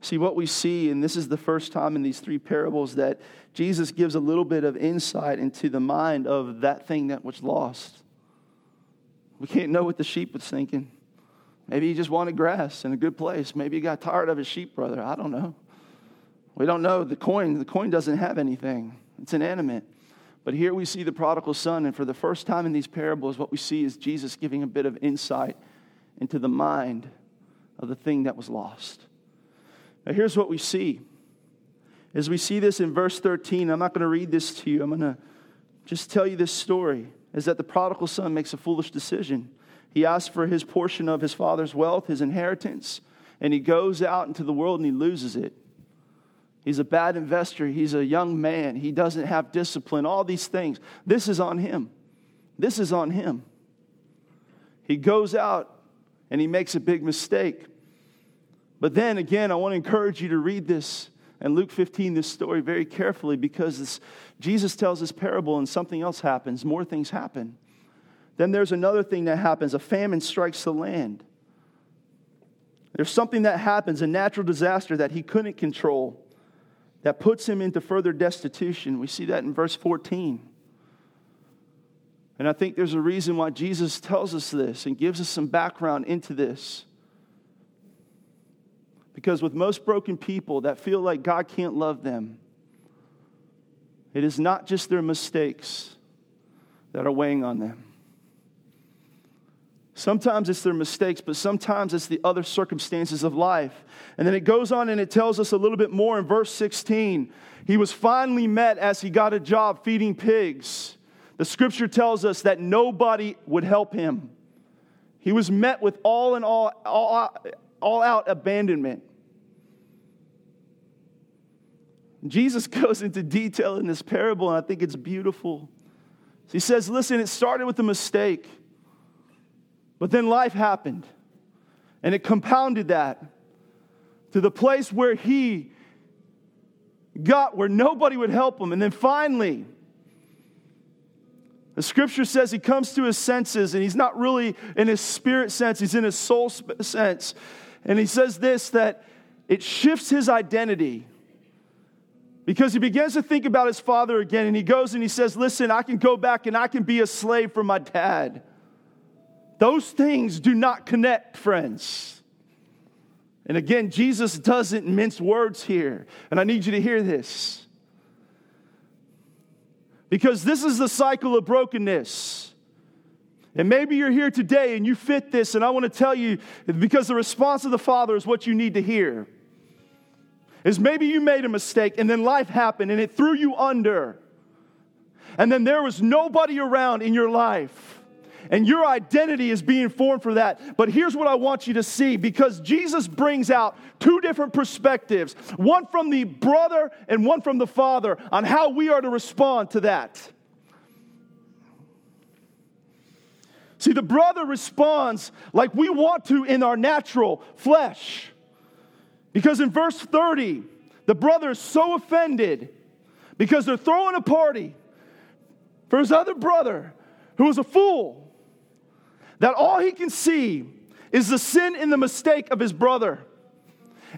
See, what we see, and this is the first time in these three parables that Jesus gives a little bit of insight into the mind of that thing that was lost. We can't know what the sheep was thinking. Maybe he just wanted grass in a good place. Maybe he got tired of his sheep brother. I don't know. We don't know. The coin, the coin doesn't have anything. It's inanimate. But here we see the prodigal son, and for the first time in these parables, what we see is Jesus giving a bit of insight into the mind of the thing that was lost. Now, here's what we see. As we see this in verse 13, I'm not going to read this to you. I'm going to just tell you this story is that the prodigal son makes a foolish decision. He asks for his portion of his father's wealth, his inheritance, and he goes out into the world and he loses it. He's a bad investor. He's a young man. He doesn't have discipline. All these things. This is on him. This is on him. He goes out and he makes a big mistake. But then again, I want to encourage you to read this and Luke 15, this story very carefully because this, Jesus tells this parable and something else happens. More things happen. Then there's another thing that happens a famine strikes the land. There's something that happens, a natural disaster that he couldn't control, that puts him into further destitution. We see that in verse 14. And I think there's a reason why Jesus tells us this and gives us some background into this. Because with most broken people that feel like God can't love them, it is not just their mistakes that are weighing on them. Sometimes it's their mistakes, but sometimes it's the other circumstances of life. And then it goes on and it tells us a little bit more in verse 16. He was finally met as he got a job feeding pigs. The scripture tells us that nobody would help him. He was met with all in all, all, all out abandonment. Jesus goes into detail in this parable, and I think it's beautiful. He says, Listen, it started with a mistake, but then life happened, and it compounded that to the place where he got where nobody would help him. And then finally, the scripture says he comes to his senses and he's not really in his spirit sense, he's in his soul sense. And he says this that it shifts his identity because he begins to think about his father again and he goes and he says, Listen, I can go back and I can be a slave for my dad. Those things do not connect, friends. And again, Jesus doesn't mince words here. And I need you to hear this. Because this is the cycle of brokenness. And maybe you're here today and you fit this, and I want to tell you because the response of the Father is what you need to hear. Is maybe you made a mistake and then life happened and it threw you under. And then there was nobody around in your life and your identity is being formed for that. But here's what I want you to see because Jesus brings out two different perspectives one from the brother and one from the father on how we are to respond to that. See, the brother responds like we want to in our natural flesh. Because in verse 30, the brother is so offended because they're throwing a party for his other brother who was a fool that all he can see is the sin and the mistake of his brother.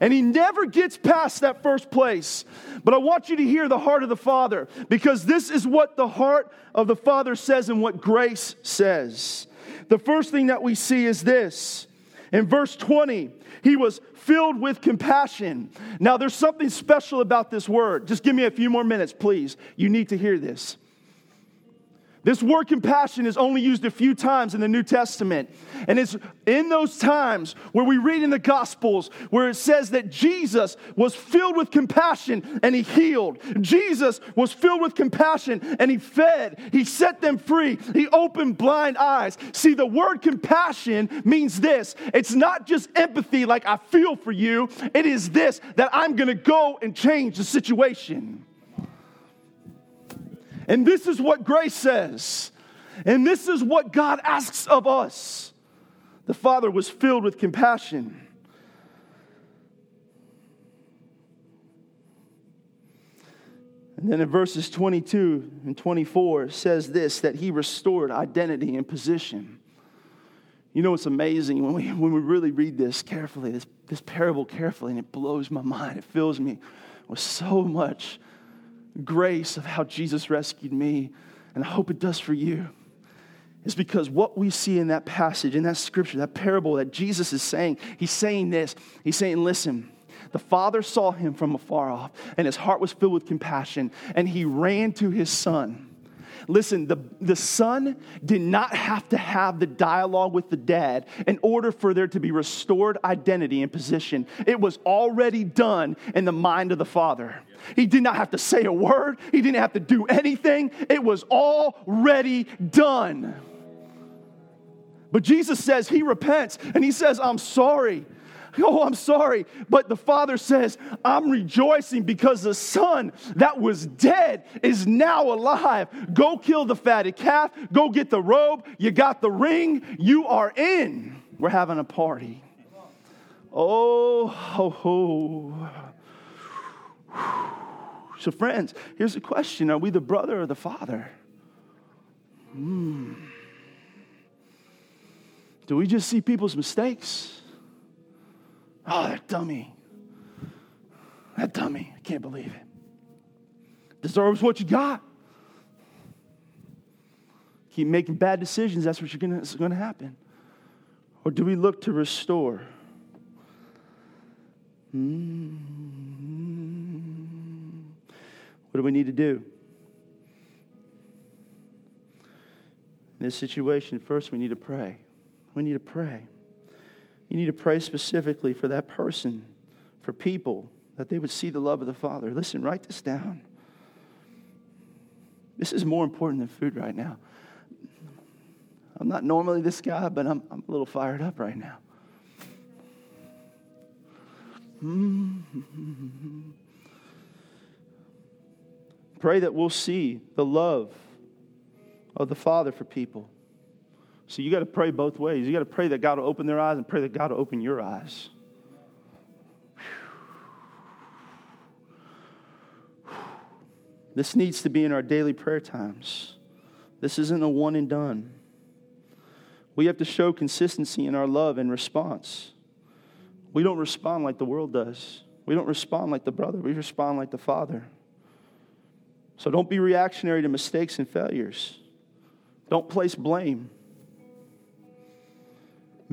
And he never gets past that first place. But I want you to hear the heart of the Father because this is what the heart of the Father says and what grace says. The first thing that we see is this. In verse 20, he was filled with compassion. Now, there's something special about this word. Just give me a few more minutes, please. You need to hear this. This word compassion is only used a few times in the New Testament. And it's in those times where we read in the Gospels where it says that Jesus was filled with compassion and he healed. Jesus was filled with compassion and he fed. He set them free. He opened blind eyes. See, the word compassion means this it's not just empathy, like I feel for you, it is this that I'm going to go and change the situation. And this is what grace says. And this is what God asks of us. The Father was filled with compassion. And then in verses 22 and 24 says this that he restored identity and position. You know, it's amazing when we, when we really read this carefully, this, this parable carefully, and it blows my mind. It fills me with so much grace of how Jesus rescued me, and I hope it does for you, is because what we see in that passage, in that scripture, that parable that Jesus is saying, he's saying this. He's saying, listen, the father saw him from afar off, and his heart was filled with compassion, and he ran to his son. Listen, the, the son did not have to have the dialogue with the dad in order for there to be restored identity and position. It was already done in the mind of the father. He did not have to say a word, he didn't have to do anything. It was already done. But Jesus says he repents and he says, I'm sorry. Oh, I'm sorry. But the father says, I'm rejoicing because the son that was dead is now alive. Go kill the fatted calf. Go get the robe. You got the ring. You are in. We're having a party. Oh, ho, ho. So, friends, here's the question Are we the brother or the father? Hmm. Do we just see people's mistakes? Oh, that dummy. That dummy. I can't believe it. Deserves what you got. Keep making bad decisions, that's what's going to happen. Or do we look to restore? Hmm. What do we need to do? In this situation, first we need to pray. We need to pray. You need to pray specifically for that person, for people, that they would see the love of the Father. Listen, write this down. This is more important than food right now. I'm not normally this guy, but I'm, I'm a little fired up right now. Pray that we'll see the love of the Father for people. So you got to pray both ways. You got to pray that God will open their eyes and pray that God will open your eyes. This needs to be in our daily prayer times. This isn't a one and done. We have to show consistency in our love and response. We don't respond like the world does. We don't respond like the brother. We respond like the father. So don't be reactionary to mistakes and failures. Don't place blame.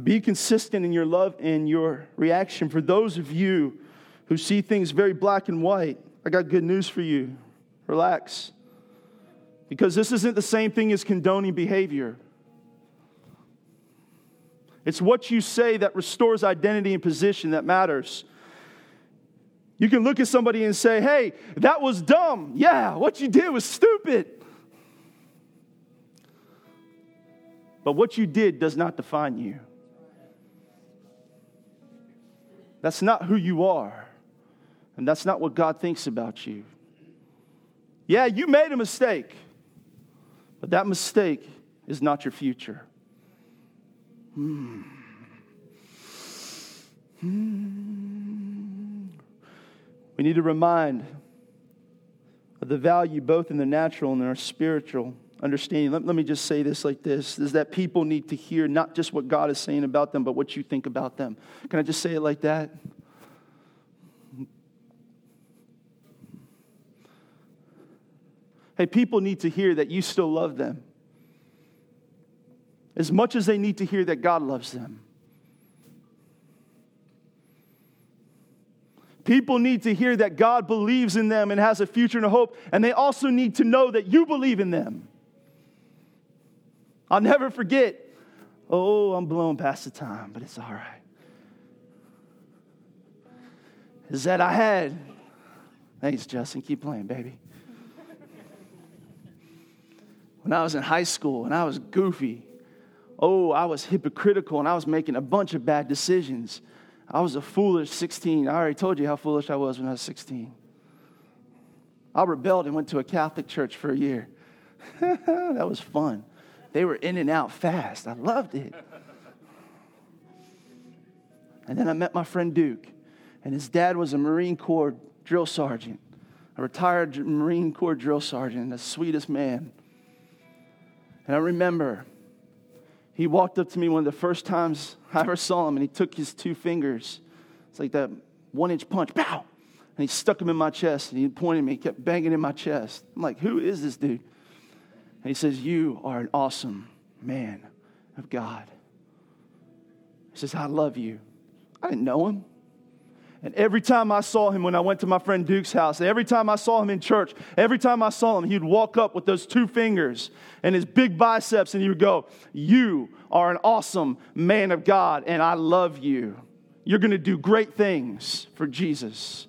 Be consistent in your love and your reaction. For those of you who see things very black and white, I got good news for you. Relax. Because this isn't the same thing as condoning behavior. It's what you say that restores identity and position that matters. You can look at somebody and say, hey, that was dumb. Yeah, what you did was stupid. But what you did does not define you. That's not who you are. And that's not what God thinks about you. Yeah, you made a mistake, but that mistake is not your future. Hmm. Hmm. We need to remind of the value both in the natural and in our spiritual understanding. Let, let me just say this like this is that people need to hear not just what God is saying about them, but what you think about them. Can I just say it like that? Hey, people need to hear that you still love them as much as they need to hear that God loves them. People need to hear that God believes in them and has a future and a hope, and they also need to know that you believe in them. I'll never forget. Oh, I'm blowing past the time, but it's all right. Is that I had, thanks, Justin, keep playing, baby. When I was in high school and I was goofy, oh, I was hypocritical and I was making a bunch of bad decisions. I was a foolish 16. I already told you how foolish I was when I was 16. I rebelled and went to a Catholic church for a year. that was fun. They were in and out fast. I loved it. And then I met my friend Duke, and his dad was a Marine Corps drill sergeant, a retired Marine Corps drill sergeant, the sweetest man. And I remember he walked up to me one of the first times I ever saw him, and he took his two fingers. It's like that one inch punch, pow! And he stuck them in my chest, and he pointed me, kept banging in my chest. I'm like, who is this dude? And he says, You are an awesome man of God. He says, I love you. I didn't know him. And every time I saw him when I went to my friend Duke's house, every time I saw him in church, every time I saw him, he'd walk up with those two fingers and his big biceps, and he would go, You are an awesome man of God, and I love you. You're going to do great things for Jesus.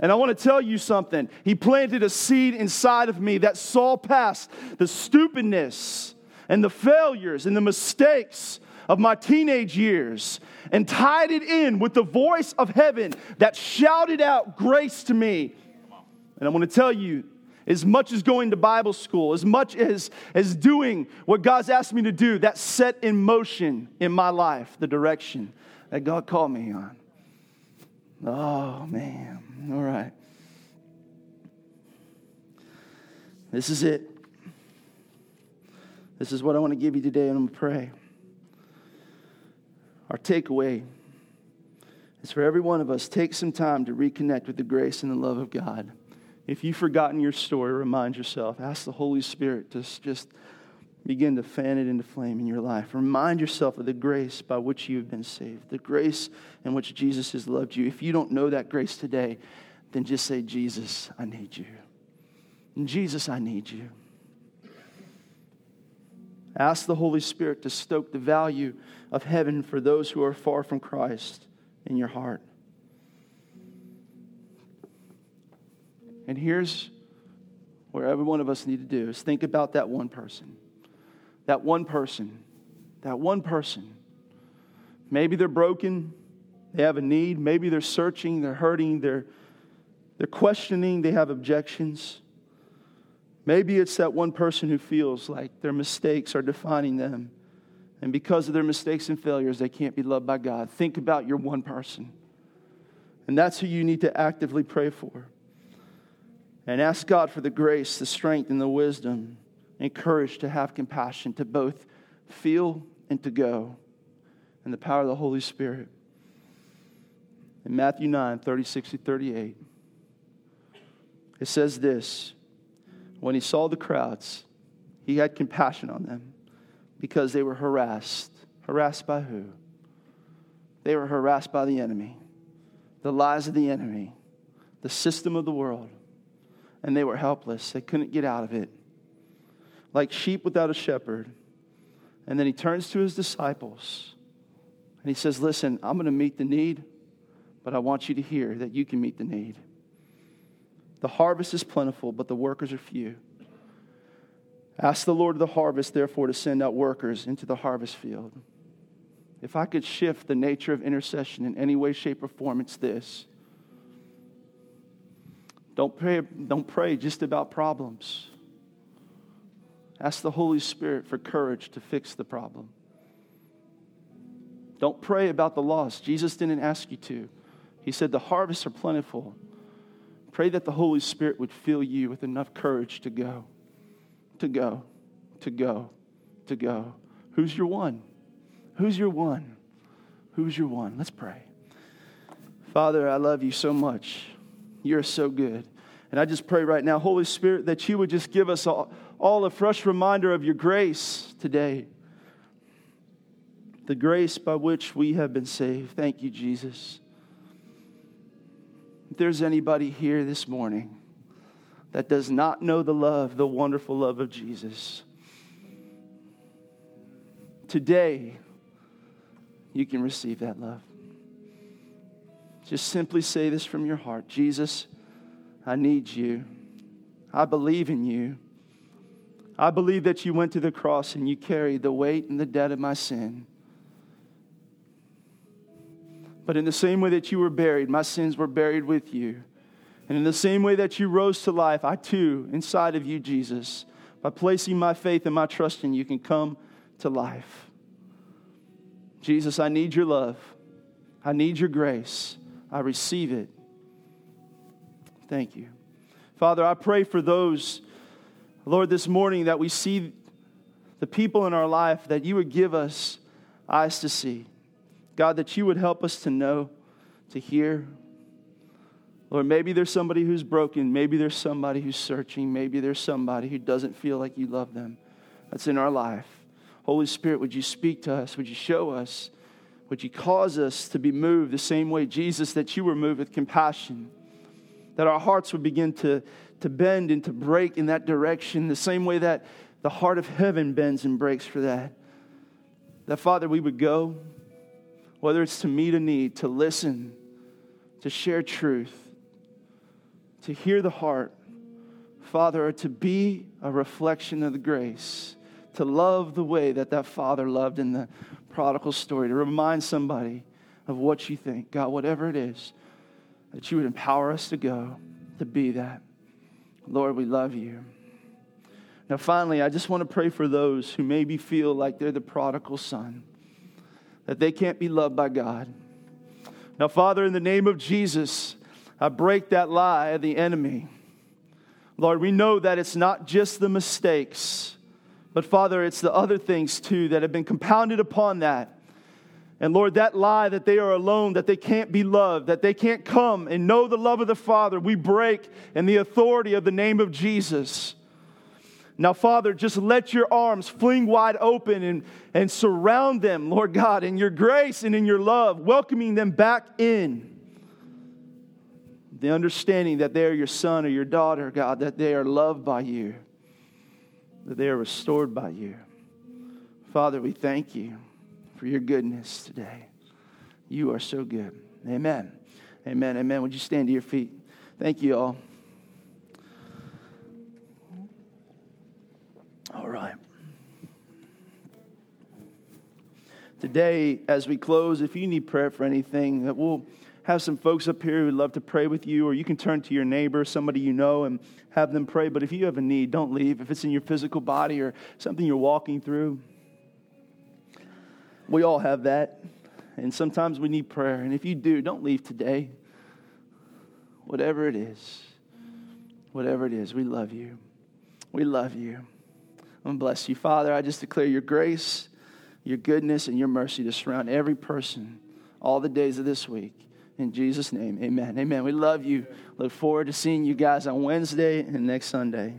And I want to tell you something. He planted a seed inside of me that saw past the stupidness and the failures and the mistakes of my teenage years and tied it in with the voice of heaven that shouted out grace to me. And I want to tell you, as much as going to Bible school, as much as, as doing what God's asked me to do, that set in motion in my life the direction that God called me on. Oh, man. All right. This is it. This is what I want to give you today, and I'm going to pray. Our takeaway is for every one of us take some time to reconnect with the grace and the love of God. If you've forgotten your story, remind yourself. Ask the Holy Spirit to just begin to fan it into flame in your life. Remind yourself of the grace by which you have been saved, the grace in which Jesus has loved you. If you don't know that grace today, then just say, Jesus, I need you. Jesus, I need you. Ask the Holy Spirit to stoke the value of heaven for those who are far from Christ in your heart. And here's where every one of us need to do is think about that one person. That one person. That one person. Maybe they're broken, they have a need, maybe they're searching, they're hurting, they're, they're questioning, they have objections. Maybe it's that one person who feels like their mistakes are defining them. And because of their mistakes and failures, they can't be loved by God. Think about your one person. And that's who you need to actively pray for. And ask God for the grace, the strength, and the wisdom and courage to have compassion, to both feel and to go, and the power of the Holy Spirit. In Matthew 9 36 to 38, it says this when he saw the crowds, he had compassion on them because they were harassed. Harassed by who? They were harassed by the enemy, the lies of the enemy, the system of the world, and they were helpless. They couldn't get out of it. Like sheep without a shepherd. And then he turns to his disciples and he says, Listen, I'm going to meet the need, but I want you to hear that you can meet the need. The harvest is plentiful, but the workers are few. Ask the Lord of the harvest, therefore, to send out workers into the harvest field. If I could shift the nature of intercession in any way, shape, or form, it's this. Don't pray, don't pray just about problems. Ask the Holy Spirit for courage to fix the problem. Don't pray about the lost. Jesus didn't ask you to. He said, The harvests are plentiful, Pray that the Holy Spirit would fill you with enough courage to go, to go, to go, to go. Who's your one? Who's your one? Who's your one? Let's pray. Father, I love you so much. You're so good. And I just pray right now, Holy Spirit, that you would just give us all, all a fresh reminder of your grace today. The grace by which we have been saved. Thank you, Jesus If there's anybody here this morning that does not know the love, the wonderful love of Jesus, today you can receive that love. Just simply say this from your heart Jesus, I need you. I believe in you. I believe that you went to the cross and you carried the weight and the debt of my sin. But in the same way that you were buried, my sins were buried with you. And in the same way that you rose to life, I too, inside of you, Jesus, by placing my faith and my trust in you, can come to life. Jesus, I need your love. I need your grace. I receive it. Thank you. Father, I pray for those, Lord, this morning that we see the people in our life that you would give us eyes to see. God, that you would help us to know, to hear. Lord, maybe there's somebody who's broken. Maybe there's somebody who's searching. Maybe there's somebody who doesn't feel like you love them. That's in our life. Holy Spirit, would you speak to us? Would you show us? Would you cause us to be moved the same way, Jesus, that you were moved with compassion? That our hearts would begin to, to bend and to break in that direction, the same way that the heart of heaven bends and breaks for that. That, Father, we would go whether it's to meet a need, to listen, to share truth, to hear the heart, Father, or to be a reflection of the grace, to love the way that that Father loved in the prodigal story, to remind somebody of what you think. God, whatever it is, that you would empower us to go, to be that. Lord, we love you. Now, finally, I just want to pray for those who maybe feel like they're the prodigal son that they can't be loved by God. Now, Father, in the name of Jesus, I break that lie of the enemy. Lord, we know that it's not just the mistakes, but Father, it's the other things too that have been compounded upon that. And Lord, that lie that they are alone, that they can't be loved, that they can't come and know the love of the Father, we break in the authority of the name of Jesus. Now, Father, just let your arms fling wide open and, and surround them, Lord God, in your grace and in your love, welcoming them back in. The understanding that they are your son or your daughter, God, that they are loved by you, that they are restored by you. Father, we thank you for your goodness today. You are so good. Amen. Amen. Amen. Would you stand to your feet? Thank you all. All right. Today, as we close, if you need prayer for anything, we'll have some folks up here who'd love to pray with you, or you can turn to your neighbor, somebody you know, and have them pray. But if you have a need, don't leave. If it's in your physical body or something you're walking through, we all have that. And sometimes we need prayer. And if you do, don't leave today. Whatever it is, whatever it is, we love you. We love you. To bless you. Father, I just declare your grace, your goodness, and your mercy to surround every person all the days of this week. In Jesus' name, amen. Amen. We love you. Look forward to seeing you guys on Wednesday and next Sunday.